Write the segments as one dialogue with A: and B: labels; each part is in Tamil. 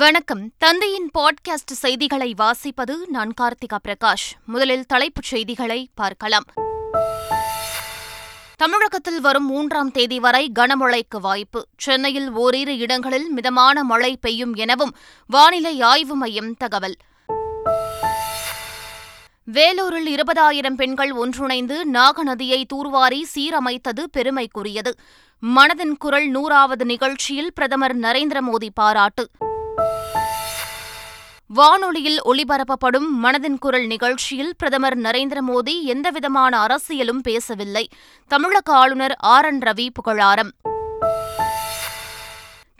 A: வணக்கம் தந்தையின் பாட்காஸ்ட் செய்திகளை வாசிப்பது நான் கார்த்திகா பிரகாஷ் முதலில் தலைப்புச் செய்திகளை பார்க்கலாம் தமிழகத்தில் வரும் மூன்றாம் தேதி வரை கனமழைக்கு வாய்ப்பு சென்னையில் ஓரிரு இடங்களில் மிதமான மழை பெய்யும் எனவும் வானிலை ஆய்வு மையம் தகவல் வேலூரில் இருபதாயிரம் பெண்கள் ஒன்றிணைந்து நாகநதியை தூர்வாரி சீரமைத்தது பெருமைக்குரியது மனதின் குரல் நூறாவது நிகழ்ச்சியில் பிரதமர் நரேந்திர மோடி பாராட்டு வானொலியில் ஒளிபரப்பப்படும் மனதின் குரல் நிகழ்ச்சியில் பிரதமர் நரேந்திர மோடி எந்தவிதமான அரசியலும் பேசவில்லை தமிழக ஆளுநர் ஆர் என் ரவி புகழாரம்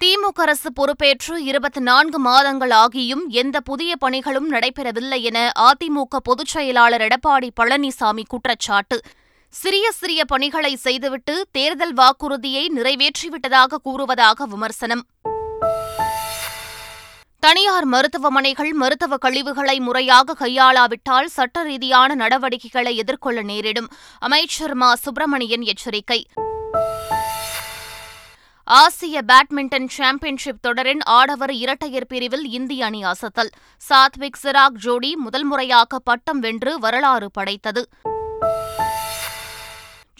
A: திமுக அரசு பொறுப்பேற்று இருபத்தி நான்கு மாதங்கள் ஆகியும் எந்த புதிய பணிகளும் நடைபெறவில்லை என அதிமுக பொதுச் செயலாளர் எடப்பாடி பழனிசாமி குற்றச்சாட்டு சிறிய சிறிய பணிகளை செய்துவிட்டு தேர்தல் வாக்குறுதியை நிறைவேற்றிவிட்டதாக கூறுவதாக விமர்சனம் தனியார் மருத்துவமனைகள் மருத்துவக் கழிவுகளை முறையாக கையாளாவிட்டால் சட்ட ரீதியான நடவடிக்கைகளை எதிர்கொள்ள நேரிடும் அமைச்சர் மா சுப்பிரமணியன் எச்சரிக்கை ஆசிய பேட்மிண்டன் சாம்பியன்ஷிப் தொடரின் ஆடவர் இரட்டையர் பிரிவில் இந்திய அணி அசத்தல் சாத்விக் சிராக் ஜோடி முதல் முறையாக பட்டம் வென்று வரலாறு படைத்தது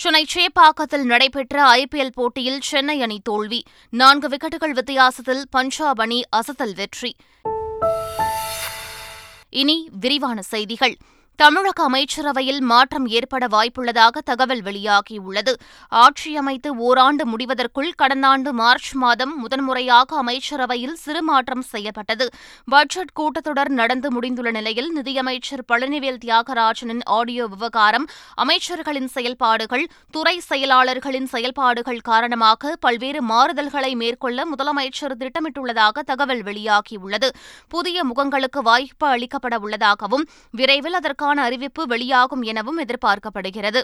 A: சென்னை சேப்பாக்கத்தில் நடைபெற்ற ஐபிஎல் போட்டியில் சென்னை அணி தோல்வி நான்கு விக்கெட்டுகள் வித்தியாசத்தில் பஞ்சாப் அணி அசத்தல் வெற்றி இனி விரிவான செய்திகள் தமிழக அமைச்சரவையில் மாற்றம் ஏற்பட வாய்ப்புள்ளதாக தகவல் வெளியாகியுள்ளது ஆட்சி அமைத்து ஓராண்டு முடிவதற்குள் கடந்த ஆண்டு மார்ச் மாதம் முதன்முறையாக அமைச்சரவையில் சிறு மாற்றம் செய்யப்பட்டது பட்ஜெட் கூட்டத்தொடர் நடந்து முடிந்துள்ள நிலையில் நிதியமைச்சர் பழனிவேல் தியாகராஜனின் ஆடியோ விவகாரம் அமைச்சர்களின் செயல்பாடுகள் துறை செயலாளர்களின் செயல்பாடுகள் காரணமாக பல்வேறு மாறுதல்களை மேற்கொள்ள முதலமைச்சர் திட்டமிட்டுள்ளதாக தகவல் வெளியாகியுள்ளது புதிய முகங்களுக்கு வாய்ப்பு அளிக்கப்பட உள்ளதாகவும் விரைவில் அதற்கு இதற்கான அறிவிப்பு வெளியாகும் எனவும் எதிர்பார்க்கப்படுகிறது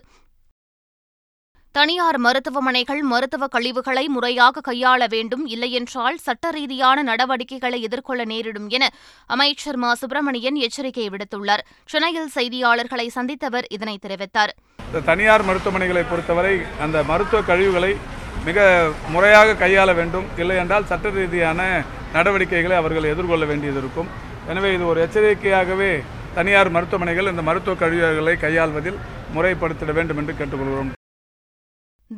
A: தனியார் மருத்துவமனைகள் மருத்துவ கழிவுகளை முறையாக கையாள வேண்டும் இல்லையென்றால் சட்ட ரீதியான நடவடிக்கைகளை எதிர்கொள்ள நேரிடும் என அமைச்சர் மா சுப்பிரமணியன் எச்சரிக்கை விடுத்துள்ளார் சென்னையில் செய்தியாளர்களை சந்தித்தவர்
B: இதனை தெரிவித்தார் தனியார் மருத்துவமனைகளை பொறுத்தவரை அந்த மருத்துவ கழிவுகளை மிக முறையாக கையாள வேண்டும் இல்லையென்றால் சட்ட ரீதியான நடவடிக்கைகளை அவர்கள் எதிர்கொள்ள வேண்டியது இருக்கும் எனவே இது ஒரு எச்சரிக்கையாகவே தனியார் மருத்துவமனைகள் இந்த மருத்துவ கழிவுகளை கையாள்வதில் முறைப்படுத்திட வேண்டும் என்று கேட்டுக்கொள்கிறோம்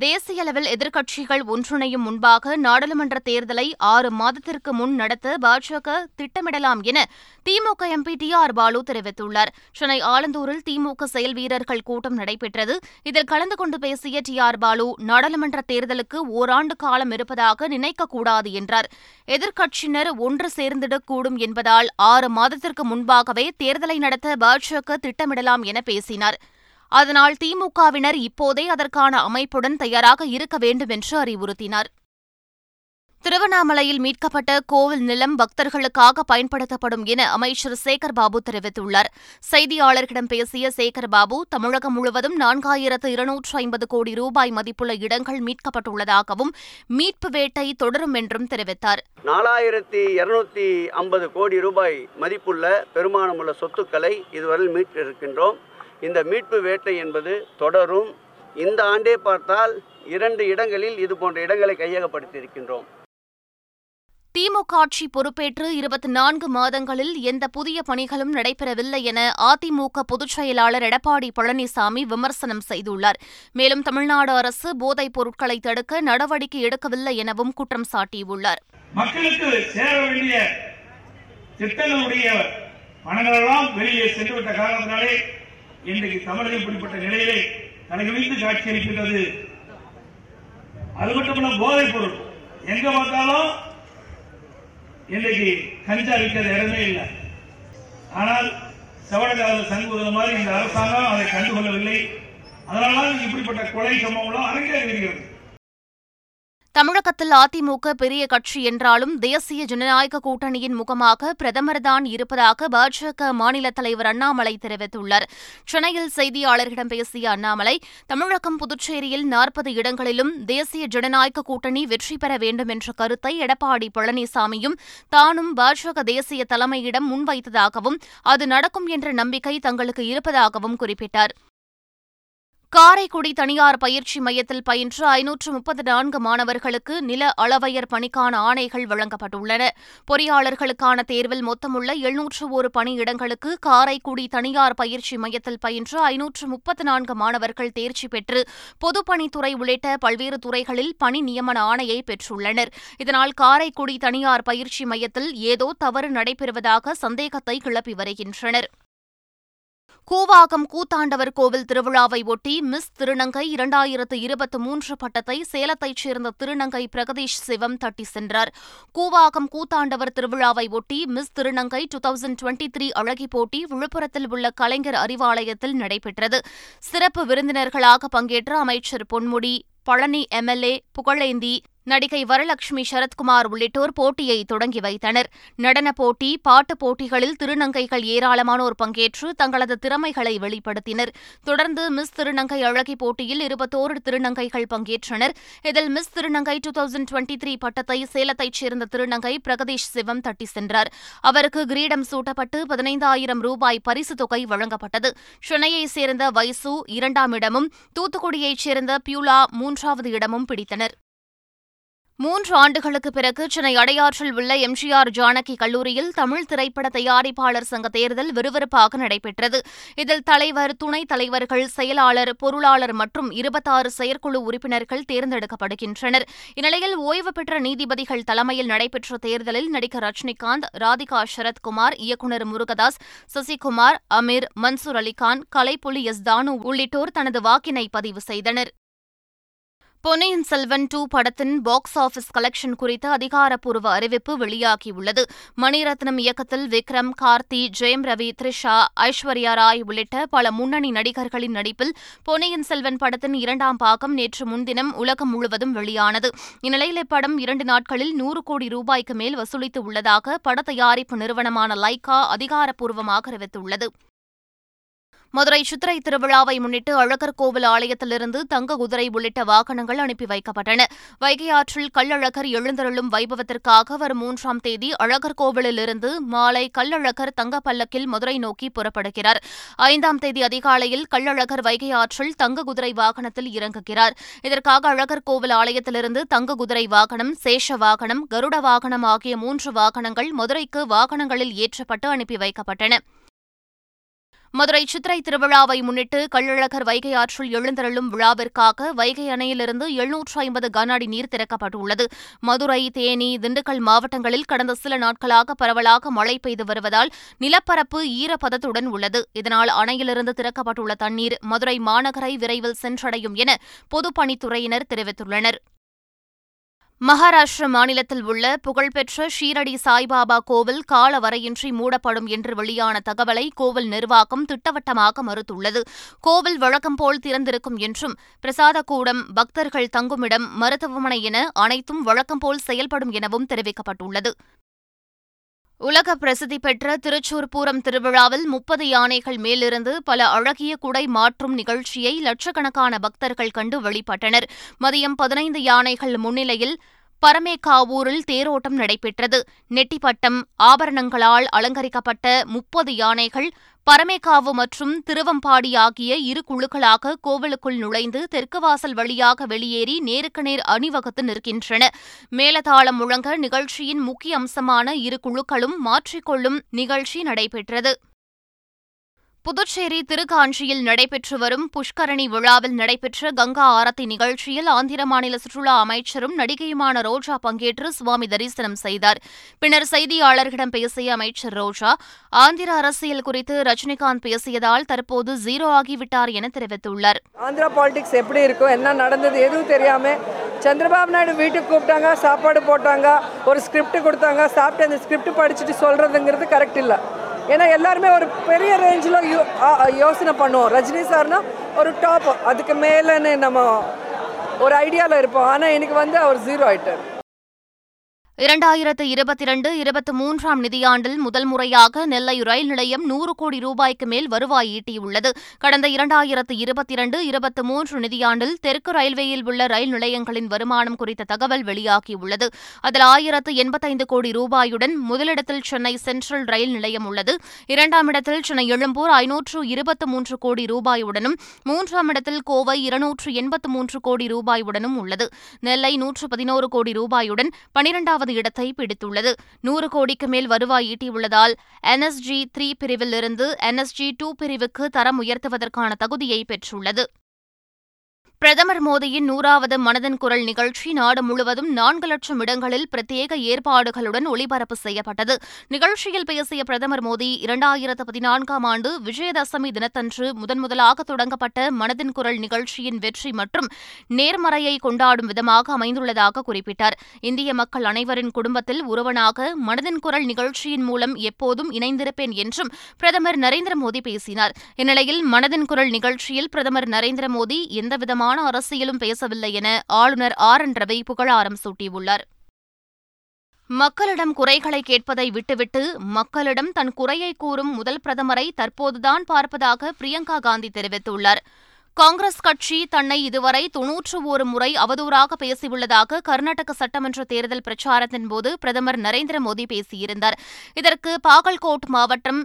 A: தேசிய அளவில் எதிர்க்கட்சிகள் ஒன்றிணையும் முன்பாக நாடாளுமன்ற தேர்தலை ஆறு மாதத்திற்கு முன் நடத்த பாஜக திட்டமிடலாம் என திமுக எம்பி டி ஆர் பாலு தெரிவித்துள்ளார் சென்னை ஆலந்தூரில் திமுக செயல் வீரர்கள் கூட்டம் நடைபெற்றது இதில் கலந்து கொண்டு பேசிய டி ஆர் பாலு நாடாளுமன்ற தேர்தலுக்கு ஓராண்டு காலம் இருப்பதாக நினைக்கக்கூடாது என்றார் எதிர்க்கட்சியினர் ஒன்று சேர்ந்திடக்கூடும் என்பதால் ஆறு மாதத்திற்கு முன்பாகவே தேர்தலை நடத்த பாஜக திட்டமிடலாம் என பேசினாா் அதனால் திமுகவினர் இப்போதே அதற்கான அமைப்புடன் தயாராக இருக்க வேண்டும் என்று அறிவுறுத்தினார் திருவண்ணாமலையில் மீட்கப்பட்ட கோவில் நிலம் பக்தர்களுக்காக பயன்படுத்தப்படும் என அமைச்சர் சேகர்பாபு தெரிவித்துள்ளார் செய்தியாளர்களிடம் பேசிய சேகர்பாபு தமிழகம் முழுவதும் நான்காயிரத்து இருநூற்று ஐம்பது கோடி ரூபாய் மதிப்புள்ள இடங்கள் மீட்கப்பட்டுள்ளதாகவும் மீட்பு வேட்டை தொடரும் என்றும் தெரிவித்தார் நாலாயிரத்தி இருநூத்தி ஐம்பது கோடி ரூபாய் மதிப்புள்ள
C: பெருமானமுள்ள சொத்துக்களை இதுவரை மீட்டிருக்கின்றோம் இந்த மீட்பு வேட்டை என்பது தொடரும் இந்த ஆண்டே பார்த்தால் இரண்டு இடங்களில் இது போன்ற இடங்களை கையகப்படுத்தியிருக்கின்றோம்
A: திமுக ஆட்சி பொறுப்பேற்று இருபத்தி நான்கு மாதங்களில் எந்த புதிய பணிகளும் நடைபெறவில்லை என அதிமுக பொதுச் செயலாளர் எடப்பாடி பழனிசாமி விமர்சனம் செய்துள்ளார் மேலும் தமிழ்நாடு அரசு போதைப் பொருட்களை தடுக்க நடவடிக்கை எடுக்கவில்லை எனவும் குற்றம் சாட்டியுள்ளார் மக்களுக்கு சேர வேண்டிய திட்டங்களுடைய
D: பணங்களெல்லாம் வெளியே சென்றுவிட்ட காரணத்தினாலே இன்றைக்கு தமிழகம் இப்படிப்பட்ட நிலையிலே தலைகுவித்து காட்சி அளிக்கின்றது அது மட்டுமல்ல போதைப் பொருள் எங்க பார்த்தாலும் இன்றைக்கு கஞ்சா விற்கிற இடமே இல்லை ஆனால் செவடகால சங்குவத மாதிரி இந்த அரசாங்கம் அதை கண்டுகொள்ளவில்லை அதனால்தான் இப்படிப்பட்ட கொலை சம்பவங்களும் அரங்கேறி வருகிறது
A: தமிழகத்தில் அதிமுக பெரிய கட்சி என்றாலும் தேசிய ஜனநாயக கூட்டணியின் முகமாக பிரதமர்தான் இருப்பதாக பாஜக மாநில தலைவர் அண்ணாமலை தெரிவித்துள்ளார் சென்னையில் செய்தியாளர்களிடம் பேசிய அண்ணாமலை தமிழகம் புதுச்சேரியில் நாற்பது இடங்களிலும் தேசிய ஜனநாயக கூட்டணி வெற்றி பெற வேண்டும் என்ற கருத்தை எடப்பாடி பழனிசாமியும் தானும் பாஜக தேசிய தலைமையிடம் முன்வைத்ததாகவும் அது நடக்கும் என்ற நம்பிக்கை தங்களுக்கு இருப்பதாகவும் குறிப்பிட்டார் காரைக்குடி தனியார் பயிற்சி மையத்தில் பயின்ற ஐநூற்று முப்பத்தி நான்கு மாணவர்களுக்கு நில அளவையர் பணிக்கான ஆணைகள் வழங்கப்பட்டுள்ளன பொறியாளர்களுக்கான தேர்வில் மொத்தமுள்ள எழுநூற்று ஒரு பணியிடங்களுக்கு காரைக்குடி தனியார் பயிற்சி மையத்தில் பயின்ற ஐநூற்று முப்பத்து நான்கு மாணவர்கள் தேர்ச்சி பெற்று பொதுப்பணித்துறை உள்ளிட்ட பல்வேறு துறைகளில் பணி நியமன ஆணையை பெற்றுள்ளனர் இதனால் காரைக்குடி தனியார் பயிற்சி மையத்தில் ஏதோ தவறு நடைபெறுவதாக சந்தேகத்தை கிளப்பி வருகின்றனர் கூவாகம் கூத்தாண்டவர் கோவில் திருவிழாவை ஒட்டி மிஸ் திருநங்கை இரண்டாயிரத்து இருபத்தி மூன்று பட்டத்தை சேலத்தைச் சேர்ந்த திருநங்கை பிரகதீஷ் சிவம் தட்டி சென்றார் கூவாகம் கூத்தாண்டவர் திருவிழாவை ஒட்டி மிஸ் திருநங்கை டூ தௌசண்ட் டுவெண்ட்டி த்ரீ அழகி போட்டி விழுப்புரத்தில் உள்ள கலைஞர் அறிவாலயத்தில் நடைபெற்றது சிறப்பு விருந்தினர்களாக பங்கேற்ற அமைச்சர் பொன்முடி பழனி எம்எல்ஏ புகழேந்தி நடிகை வரலட்சுமி சரத்குமார் உள்ளிட்டோர் போட்டியை தொடங்கி வைத்தனர் நடனப் போட்டி பாட்டுப் போட்டிகளில் திருநங்கைகள் ஏராளமானோர் பங்கேற்று தங்களது திறமைகளை வெளிப்படுத்தினர் தொடர்ந்து மிஸ் திருநங்கை அழகி போட்டியில் இருபத்தோரு திருநங்கைகள் பங்கேற்றனர் இதில் மிஸ் திருநங்கை டூ தௌசண்ட் டுவெண்டி த்ரீ பட்டத்தை சேலத்தைச் சேர்ந்த திருநங்கை பிரகதீஷ் சிவம் தட்டி சென்றார் அவருக்கு கிரீடம் சூட்டப்பட்டு பதினைந்தாயிரம் ரூபாய் பரிசு தொகை வழங்கப்பட்டது சென்னையைச் சேர்ந்த வைசு இரண்டாம் இடமும் தூத்துக்குடியைச் சேர்ந்த பியூலா மூன்றாவது இடமும் பிடித்தனர் மூன்று ஆண்டுகளுக்கு பிறகு சென்னை அடையாற்றில் உள்ள எம்ஜிஆர் ஜானகி கல்லூரியில் தமிழ் திரைப்பட தயாரிப்பாளர் சங்க தேர்தல் விறுவிறுப்பாக நடைபெற்றது இதில் தலைவர் துணைத் தலைவர்கள் செயலாளர் பொருளாளர் மற்றும் இருபத்தாறு செயற்குழு உறுப்பினர்கள் தேர்ந்தெடுக்கப்படுகின்றனர் இந்நிலையில் ஓய்வு பெற்ற நீதிபதிகள் தலைமையில் நடைபெற்ற தேர்தலில் நடிகர் ரஜினிகாந்த் ராதிகா சரத்குமார் இயக்குநர் முருகதாஸ் சசிகுமார் அமீர் மன்சூர் அலிகான் கலைப்புலி எஸ் தானு உள்ளிட்டோர் தனது வாக்கினை பதிவு செய்தனர் பொன்னியின் செல்வன் டூ படத்தின் பாக்ஸ் ஆபீஸ் கலெக்ஷன் குறித்த அதிகாரப்பூர்வ அறிவிப்பு வெளியாகியுள்ளது மணிரத்னம் இயக்கத்தில் விக்ரம் கார்த்தி ஜெயம் ரவி த்ரிஷா ஐஸ்வர்யா ராய் உள்ளிட்ட பல முன்னணி நடிகர்களின் நடிப்பில் பொன்னியின் செல்வன் படத்தின் இரண்டாம் பாகம் நேற்று முன்தினம் உலகம் முழுவதும் வெளியானது இந்நிலையில் இப்படம் இரண்டு நாட்களில் நூறு கோடி ரூபாய்க்கு மேல் வசூலித்து உள்ளதாக பட தயாரிப்பு நிறுவனமான லைகா அதிகாரப்பூர்வமாக அறிவித்துள்ளது மதுரை சித்திரை திருவிழாவை முன்னிட்டு அழகர் கோவில் ஆலயத்திலிருந்து தங்க குதிரை உள்ளிட்ட வாகனங்கள் அனுப்பி வைக்கப்பட்டன வைகை ஆற்றில் கள்ளழகர் எழுந்தருளும் வைபவத்திற்காக வரும் மூன்றாம் தேதி அழகர் கோவிலிலிருந்து மாலை கள்ளழகர் தங்க பல்லக்கில் மதுரை நோக்கி புறப்படுகிறார் ஐந்தாம் தேதி அதிகாலையில் கள்ளழகர் வைகை ஆற்றில் தங்க குதிரை வாகனத்தில் இறங்குகிறார் இதற்காக அழகர் கோவில் ஆலயத்திலிருந்து தங்க குதிரை வாகனம் சேஷ வாகனம் கருட வாகனம் ஆகிய மூன்று வாகனங்கள் மதுரைக்கு வாகனங்களில் ஏற்றப்பட்டு அனுப்பி வைக்கப்பட்டன மதுரை சித்திரை திருவிழாவை முன்னிட்டு கள்ளழகர் வைகை ஆற்றில் எழுந்தருளும் விழாவிற்காக வைகை அணையிலிருந்து எழுநூற்று ஐம்பது கன அடி நீர் திறக்கப்பட்டுள்ளது மதுரை தேனி திண்டுக்கல் மாவட்டங்களில் கடந்த சில நாட்களாக பரவலாக மழை பெய்து வருவதால் நிலப்பரப்பு ஈரப்பதத்துடன் உள்ளது இதனால் அணையிலிருந்து திறக்கப்பட்டுள்ள தண்ணீர் மதுரை மாநகரை விரைவில் சென்றடையும் என பொதுப்பணித்துறையினர் தெரிவித்துள்ளனர் மகாராஷ்டிர மாநிலத்தில் உள்ள புகழ்பெற்ற ஷீரடி சாய்பாபா கோவில் காலவரையின்றி மூடப்படும் என்று வெளியான தகவலை கோவில் நிர்வாகம் திட்டவட்டமாக மறுத்துள்ளது கோவில் வழக்கம் போல் திறந்திருக்கும் என்றும் பிரசாத கூடம் பக்தர்கள் தங்குமிடம் மருத்துவமனை என அனைத்தும் வழக்கம் போல் செயல்படும் எனவும் தெரிவிக்கப்பட்டுள்ளது உலக பிரசித்தி பெற்ற திருச்சூர் பூரம் திருவிழாவில் முப்பது யானைகள் மேலிருந்து பல அழகிய குடை மாற்றும் நிகழ்ச்சியை லட்சக்கணக்கான பக்தர்கள் கண்டு வழிபட்டனர் மதியம் பதினைந்து யானைகள் முன்னிலையில் பரமேக்காவூரில் தேரோட்டம் நடைபெற்றது நெட்டிப்பட்டம் ஆபரணங்களால் அலங்கரிக்கப்பட்ட முப்பது யானைகள் பரமேகாவு மற்றும் திருவம்பாடி ஆகிய இரு குழுக்களாக கோவிலுக்குள் நுழைந்து தெற்கு வாசல் வழியாக வெளியேறி நேருக்கு நேர் அணிவகுத்து நிற்கின்றன மேலதாளம் முழங்க நிகழ்ச்சியின் முக்கிய அம்சமான இரு குழுக்களும் மாற்றிக்கொள்ளும் நிகழ்ச்சி நடைபெற்றது புதுச்சேரி திருக்காஞ்சியில் நடைபெற்று வரும் புஷ்கரணி விழாவில் நடைபெற்ற கங்கா ஆரத்தி நிகழ்ச்சியில் ஆந்திர மாநில சுற்றுலா அமைச்சரும் நடிகையுமான ரோஜா பங்கேற்று சுவாமி தரிசனம் செய்தார் பின்னர் செய்தியாளர்களிடம் பேசிய அமைச்சர் ரோஜா ஆந்திர அரசியல் குறித்து ரஜினிகாந்த் பேசியதால் தற்போது ஜீரோ ஆகிவிட்டார் என தெரிவித்துள்ளார் ஆந்திரா பாலிடிக்ஸ் எப்படி இருக்கும் என்ன நடந்தது எதுவும் தெரியாம சந்திரபாபு நாயுடு
E: வீட்டுக்கு கூப்பிட்டாங்க சாப்பாடு போட்டாங்க ஒரு ஸ்கிரிப்ட் கொடுத்தாங்க சாப்பிட்டு அந்த ஸ்கிரிப்ட் படிச்சுட்டு சொல்றதுங்கிறது கரெக்ட் இல்லை ஏன்னா எல்லாருமே ஒரு பெரிய ரேஞ்சில் யோ யோசனை பண்ணுவோம் ரஜினி சார்னால் ஒரு டாப் அதுக்கு மேலேன்னு நம்ம ஒரு ஐடியாவில் இருப்போம் ஆனால் எனக்கு வந்து அவர் ஜீரோ ஆகிட்டார்
A: இரண்டாயிரத்து இருபத்தி இரண்டு இருபத்தி மூன்றாம் நிதியாண்டில் முதல் முறையாக நெல்லை ரயில் நிலையம் நூறு கோடி ரூபாய்க்கு மேல் வருவாய் ஈட்டியுள்ளது கடந்த இரண்டாயிரத்து இருபத்தி இரண்டு இருபத்தி மூன்று நிதியாண்டில் தெற்கு ரயில்வேயில் உள்ள ரயில் நிலையங்களின் வருமானம் குறித்த தகவல் வெளியாகியுள்ளது அதில் ஆயிரத்து எண்பத்தைந்து கோடி ரூபாயுடன் முதலிடத்தில் சென்னை சென்ட்ரல் ரயில் நிலையம் உள்ளது இரண்டாம் இடத்தில் சென்னை எழும்பூர் ஐநூற்று இருபத்து மூன்று கோடி ரூபாயுடனும் மூன்றாம் இடத்தில் கோவை இருநூற்று எண்பத்து மூன்று கோடி ரூபாயுடனும் உள்ளது நெல்லை நூற்று பதினோரு கோடி ரூபாயுடன் பனிரெண்டாவது இரண்டாவது இடத்தை பிடித்துள்ளது நூறு கோடிக்கு மேல் வருவாய் ஈட்டியுள்ளதால் என்எஸ்ஜி த்ரீ பிரிவிலிருந்து என்எஸ்ஜி டூ பிரிவுக்கு தரம் உயர்த்துவதற்கான தகுதியை பெற்றுள்ளது பிரதமர் மோடியின் நூறாவது மனதின் குரல் நிகழ்ச்சி நாடு முழுவதும் நான்கு லட்சம் இடங்களில் பிரத்யேக ஏற்பாடுகளுடன் ஒளிபரப்பு செய்யப்பட்டது நிகழ்ச்சியில் பேசிய பிரதமர் மோடி இரண்டாயிரத்து பதினான்காம் ஆண்டு விஜயதசமி தினத்தன்று முதன்முதலாக தொடங்கப்பட்ட மனதின் குரல் நிகழ்ச்சியின் வெற்றி மற்றும் நேர்மறையை கொண்டாடும் விதமாக அமைந்துள்ளதாக குறிப்பிட்டார் இந்திய மக்கள் அனைவரின் குடும்பத்தில் ஒருவனாக மனதின் குரல் நிகழ்ச்சியின் மூலம் எப்போதும் இணைந்திருப்பேன் என்றும் பிரதமர் நரேந்திர மோடி பேசினார் இந்நிலையில் மனதின் குரல் நிகழ்ச்சியில் பிரதமர் நரேந்திர மோடி எந்தவிதமான எந்தவிதமான அரசியலும் பேசவில்லை என ஆளுநர் ஆர் என் ரவி புகழாரம் சூட்டியுள்ளார் மக்களிடம் குறைகளை கேட்பதை விட்டுவிட்டு மக்களிடம் தன் குறையை கூறும் முதல் பிரதமரை தற்போதுதான் பார்ப்பதாக பிரியங்கா காந்தி தெரிவித்துள்ளார் காங்கிரஸ் கட்சி தன்னை இதுவரை தொன்னூற்று ஒரு முறை அவதூறாக பேசியுள்ளதாக கர்நாடக சட்டமன்ற தேர்தல் பிரச்சாரத்தின் போது பிரதமர் நரேந்திர மோடி பேசியிருந்தார் இதற்கு பாகல்கோட் மாவட்டம்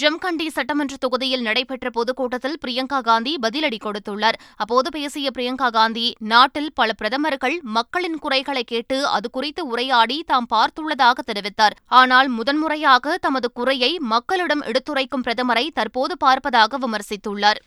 A: ஜம்கண்டி சட்டமன்ற தொகுதியில் நடைபெற்ற பொதுக்கூட்டத்தில் பிரியங்கா காந்தி பதிலடி கொடுத்துள்ளார் அப்போது பேசிய பிரியங்கா காந்தி நாட்டில் பல பிரதமர்கள் மக்களின் குறைகளை கேட்டு அது குறித்து உரையாடி தாம் பார்த்துள்ளதாக தெரிவித்தார் ஆனால் முதன்முறையாக தமது குறையை மக்களிடம் எடுத்துரைக்கும் பிரதமரை தற்போது பார்ப்பதாக விமர்சித்துள்ளார்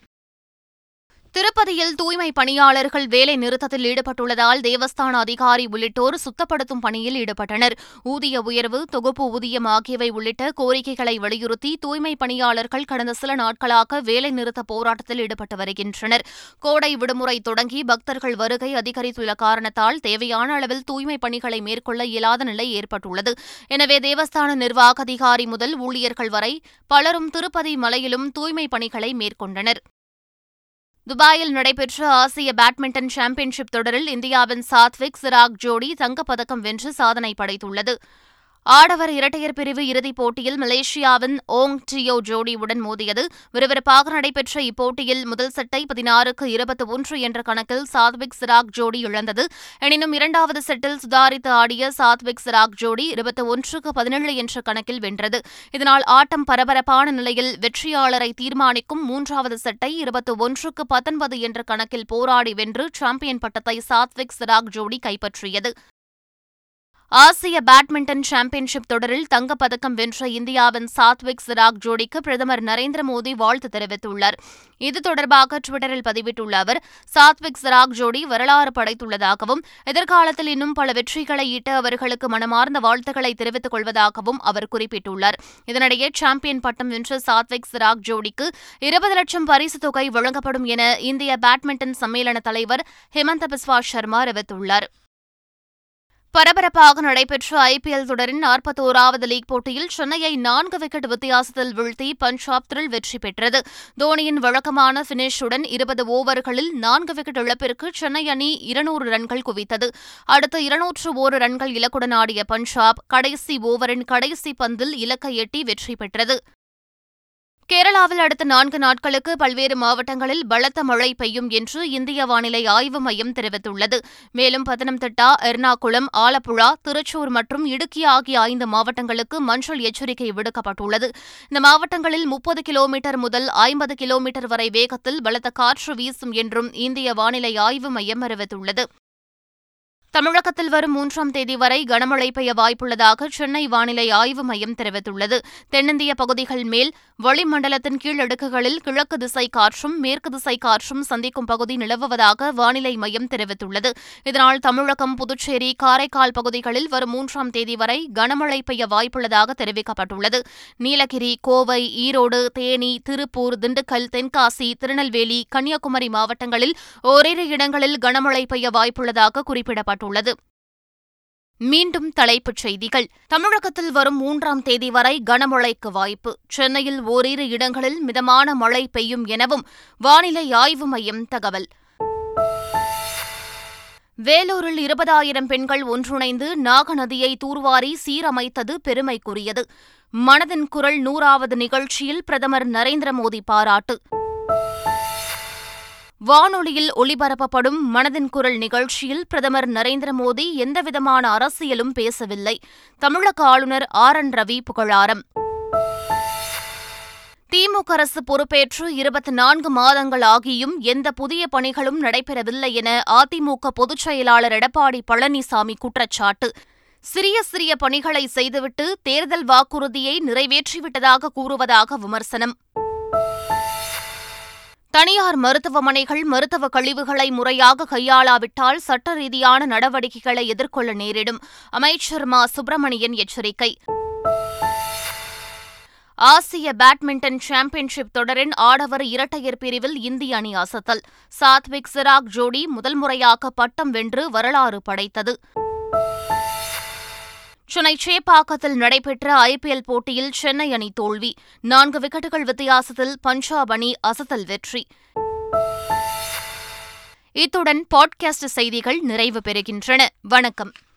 A: திருப்பதியில் தூய்மை பணியாளர்கள் வேலை நிறுத்தத்தில் ஈடுபட்டுள்ளதால் தேவஸ்தான அதிகாரி உள்ளிட்டோர் சுத்தப்படுத்தும் பணியில் ஈடுபட்டனர் ஊதிய உயர்வு தொகுப்பு ஊதியம் ஆகியவை உள்ளிட்ட கோரிக்கைகளை வலியுறுத்தி தூய்மை பணியாளர்கள் கடந்த சில நாட்களாக வேலை நிறுத்த போராட்டத்தில் ஈடுபட்டு வருகின்றனர் கோடை விடுமுறை தொடங்கி பக்தர்கள் வருகை அதிகரித்துள்ள காரணத்தால் தேவையான அளவில் தூய்மை பணிகளை மேற்கொள்ள இயலாத நிலை ஏற்பட்டுள்ளது எனவே தேவஸ்தான நிர்வாக அதிகாரி முதல் ஊழியர்கள் வரை பலரும் திருப்பதி மலையிலும் தூய்மை பணிகளை மேற்கொண்டனர் துபாயில் நடைபெற்ற ஆசிய பேட்மிண்டன் சாம்பியன்ஷிப் தொடரில் இந்தியாவின் சாத்விக் சிராக் ஜோடி தங்கப்பதக்கம் வென்று சாதனை படைத்துள்ளது ஆடவர் இரட்டையர் பிரிவு இறுதிப் போட்டியில் மலேசியாவின் ஓங் டியோ ஜோடியுடன் மோதியது விறுவிறுப்பாக நடைபெற்ற இப்போட்டியில் முதல் செட்டை பதினாறுக்கு இருபத்தி ஒன்று என்ற கணக்கில் சாத்விக் சிராக் ஜோடி இழந்தது எனினும் இரண்டாவது செட்டில் சுதாரித்து ஆடிய சாத்விக் சிராக் ஜோடி இருபத்தி ஒன்றுக்கு பதினேழு என்ற கணக்கில் வென்றது இதனால் ஆட்டம் பரபரப்பான நிலையில் வெற்றியாளரை தீர்மானிக்கும் மூன்றாவது செட்டை இருபத்தி ஒன்றுக்கு பத்தொன்பது என்ற கணக்கில் போராடி வென்று சாம்பியன் பட்டத்தை சாத்விக் சிராக் ஜோடி கைப்பற்றியது ஆசிய பேட்மிண்டன் சாம்பியன்ஷிப் தொடரில் தங்கப்பதக்கம் வென்ற இந்தியாவின் சாத்விக் சிராக் ஜோடிக்கு பிரதமர் நரேந்திர மோடி வாழ்த்து தெரிவித்துள்ளார் இது தொடர்பாக டுவிட்டரில் பதிவிட்டுள்ள அவர் சாத்விக் சிராக் ஜோடி வரலாறு படைத்துள்ளதாகவும் எதிர்காலத்தில் இன்னும் பல வெற்றிகளை ஈட்ட அவர்களுக்கு மனமார்ந்த வாழ்த்துக்களை தெரிவித்துக் கொள்வதாகவும் அவர் குறிப்பிட்டுள்ளார் இதனிடையே சாம்பியன் பட்டம் வென்ற சாத்விக் சிராக் ஜோடிக்கு இருபது லட்சம் பரிசு தொகை வழங்கப்படும் என இந்திய பேட்மிண்டன் சம்மேளன தலைவர் ஹிமந்த பிஸ்வா சர்மா அறிவித்துள்ளார் பரபரப்பாக நடைபெற்ற ஐபிஎல் தொடரின் நாற்பத்தோராவது லீக் போட்டியில் சென்னையை நான்கு விக்கெட் வித்தியாசத்தில் வீழ்த்தி பஞ்சாப் த்ரில் வெற்றி பெற்றது தோனியின் வழக்கமான பினிஷுடன் இருபது ஓவர்களில் நான்கு விக்கெட் இழப்பிற்கு சென்னை அணி இருநூறு ரன்கள் குவித்தது அடுத்த இருநூற்று ஒரு ரன்கள் இலக்குடன் ஆடிய பஞ்சாப் கடைசி ஓவரின் கடைசி பந்தில் இலக்கை எட்டி வெற்றி பெற்றது கேரளாவில் அடுத்த நான்கு நாட்களுக்கு பல்வேறு மாவட்டங்களில் பலத்த மழை பெய்யும் என்று இந்திய வானிலை ஆய்வு மையம் தெரிவித்துள்ளது மேலும் பத்தனம்திட்டா எர்ணாகுளம் ஆலப்புழா திருச்சூர் மற்றும் இடுக்கி ஆகிய ஐந்து மாவட்டங்களுக்கு மஞ்சள் எச்சரிக்கை விடுக்கப்பட்டுள்ளது இந்த மாவட்டங்களில் முப்பது கிலோமீட்டர் முதல் ஐம்பது கிலோமீட்டர் வரை வேகத்தில் பலத்த காற்று வீசும் என்றும் இந்திய வானிலை ஆய்வு மையம் அறிவித்துள்ளது தமிழகத்தில் வரும் மூன்றாம் தேதி வரை கனமழை பெய்ய வாய்ப்புள்ளதாக சென்னை வானிலை ஆய்வு மையம் தெரிவித்துள்ளது தென்னிந்திய பகுதிகள் மேல் வளிமண்டலத்தின் கீழடுக்குகளில் கிழக்கு திசை காற்றும் மேற்கு திசை காற்றும் சந்திக்கும் பகுதி நிலவுவதாக வானிலை மையம் தெரிவித்துள்ளது இதனால் தமிழகம் புதுச்சேரி காரைக்கால் பகுதிகளில் வரும் மூன்றாம் தேதி வரை கனமழை பெய்ய வாய்ப்புள்ளதாக தெரிவிக்கப்பட்டுள்ளது நீலகிரி கோவை ஈரோடு தேனி திருப்பூர் திண்டுக்கல் தென்காசி திருநெல்வேலி கன்னியாகுமரி மாவட்டங்களில் ஓரிரு இடங்களில் கனமழை பெய்ய வாய்ப்புள்ளதாக குறிப்பிடப்பட்டுள்ளது தெரிவிக்கப்பட்டுள்ளது மீண்டும் தலைப்புச் செய்திகள் தமிழகத்தில் வரும் மூன்றாம் தேதி வரை கனமழைக்கு வாய்ப்பு சென்னையில் ஓரிரு இடங்களில் மிதமான மழை பெய்யும் எனவும் வானிலை ஆய்வு மையம் தகவல் வேலூரில் இருபதாயிரம் பெண்கள் ஒன்றிணைந்து நாகநதியை தூர்வாரி சீரமைத்தது பெருமைக்குரியது மனதின் குரல் நூறாவது நிகழ்ச்சியில் பிரதமர் நரேந்திர மோடி பாராட்டு வானொலியில் ஒளிபரப்பப்படும் மனதின் குரல் நிகழ்ச்சியில் பிரதமர் நரேந்திர மோடி எந்தவிதமான அரசியலும் பேசவில்லை தமிழக ஆளுநர் ஆர் என் ரவி புகழாரம் திமுக அரசு பொறுப்பேற்று இருபத்தி நான்கு மாதங்கள் ஆகியும் எந்த புதிய பணிகளும் நடைபெறவில்லை என அதிமுக பொதுச் செயலாளர் எடப்பாடி பழனிசாமி குற்றச்சாட்டு சிறிய சிறிய பணிகளை செய்துவிட்டு தேர்தல் வாக்குறுதியை நிறைவேற்றிவிட்டதாக கூறுவதாக விமர்சனம் தனியார் மருத்துவமனைகள் மருத்துவ கழிவுகளை முறையாக கையாளாவிட்டால் சட்ட ரீதியான நடவடிக்கைகளை எதிர்கொள்ள நேரிடும் அமைச்சர் மா சுப்பிரமணியன் எச்சரிக்கை ஆசிய பேட்மிண்டன் சாம்பியன்ஷிப் தொடரின் ஆடவர் இரட்டையர் பிரிவில் இந்திய அணி அசத்தல் சாத்விக் சிராக் ஜோடி முதல் முறையாக பட்டம் வென்று வரலாறு படைத்தது சென்னை சேப்பாக்கத்தில் நடைபெற்ற ஐபிஎல் போட்டியில் சென்னை அணி தோல்வி நான்கு விக்கெட்டுகள் வித்தியாசத்தில் பஞ்சாப் அணி அசத்தல் வெற்றி இத்துடன் பாட்காஸ்ட் செய்திகள் நிறைவு பெறுகின்றன வணக்கம்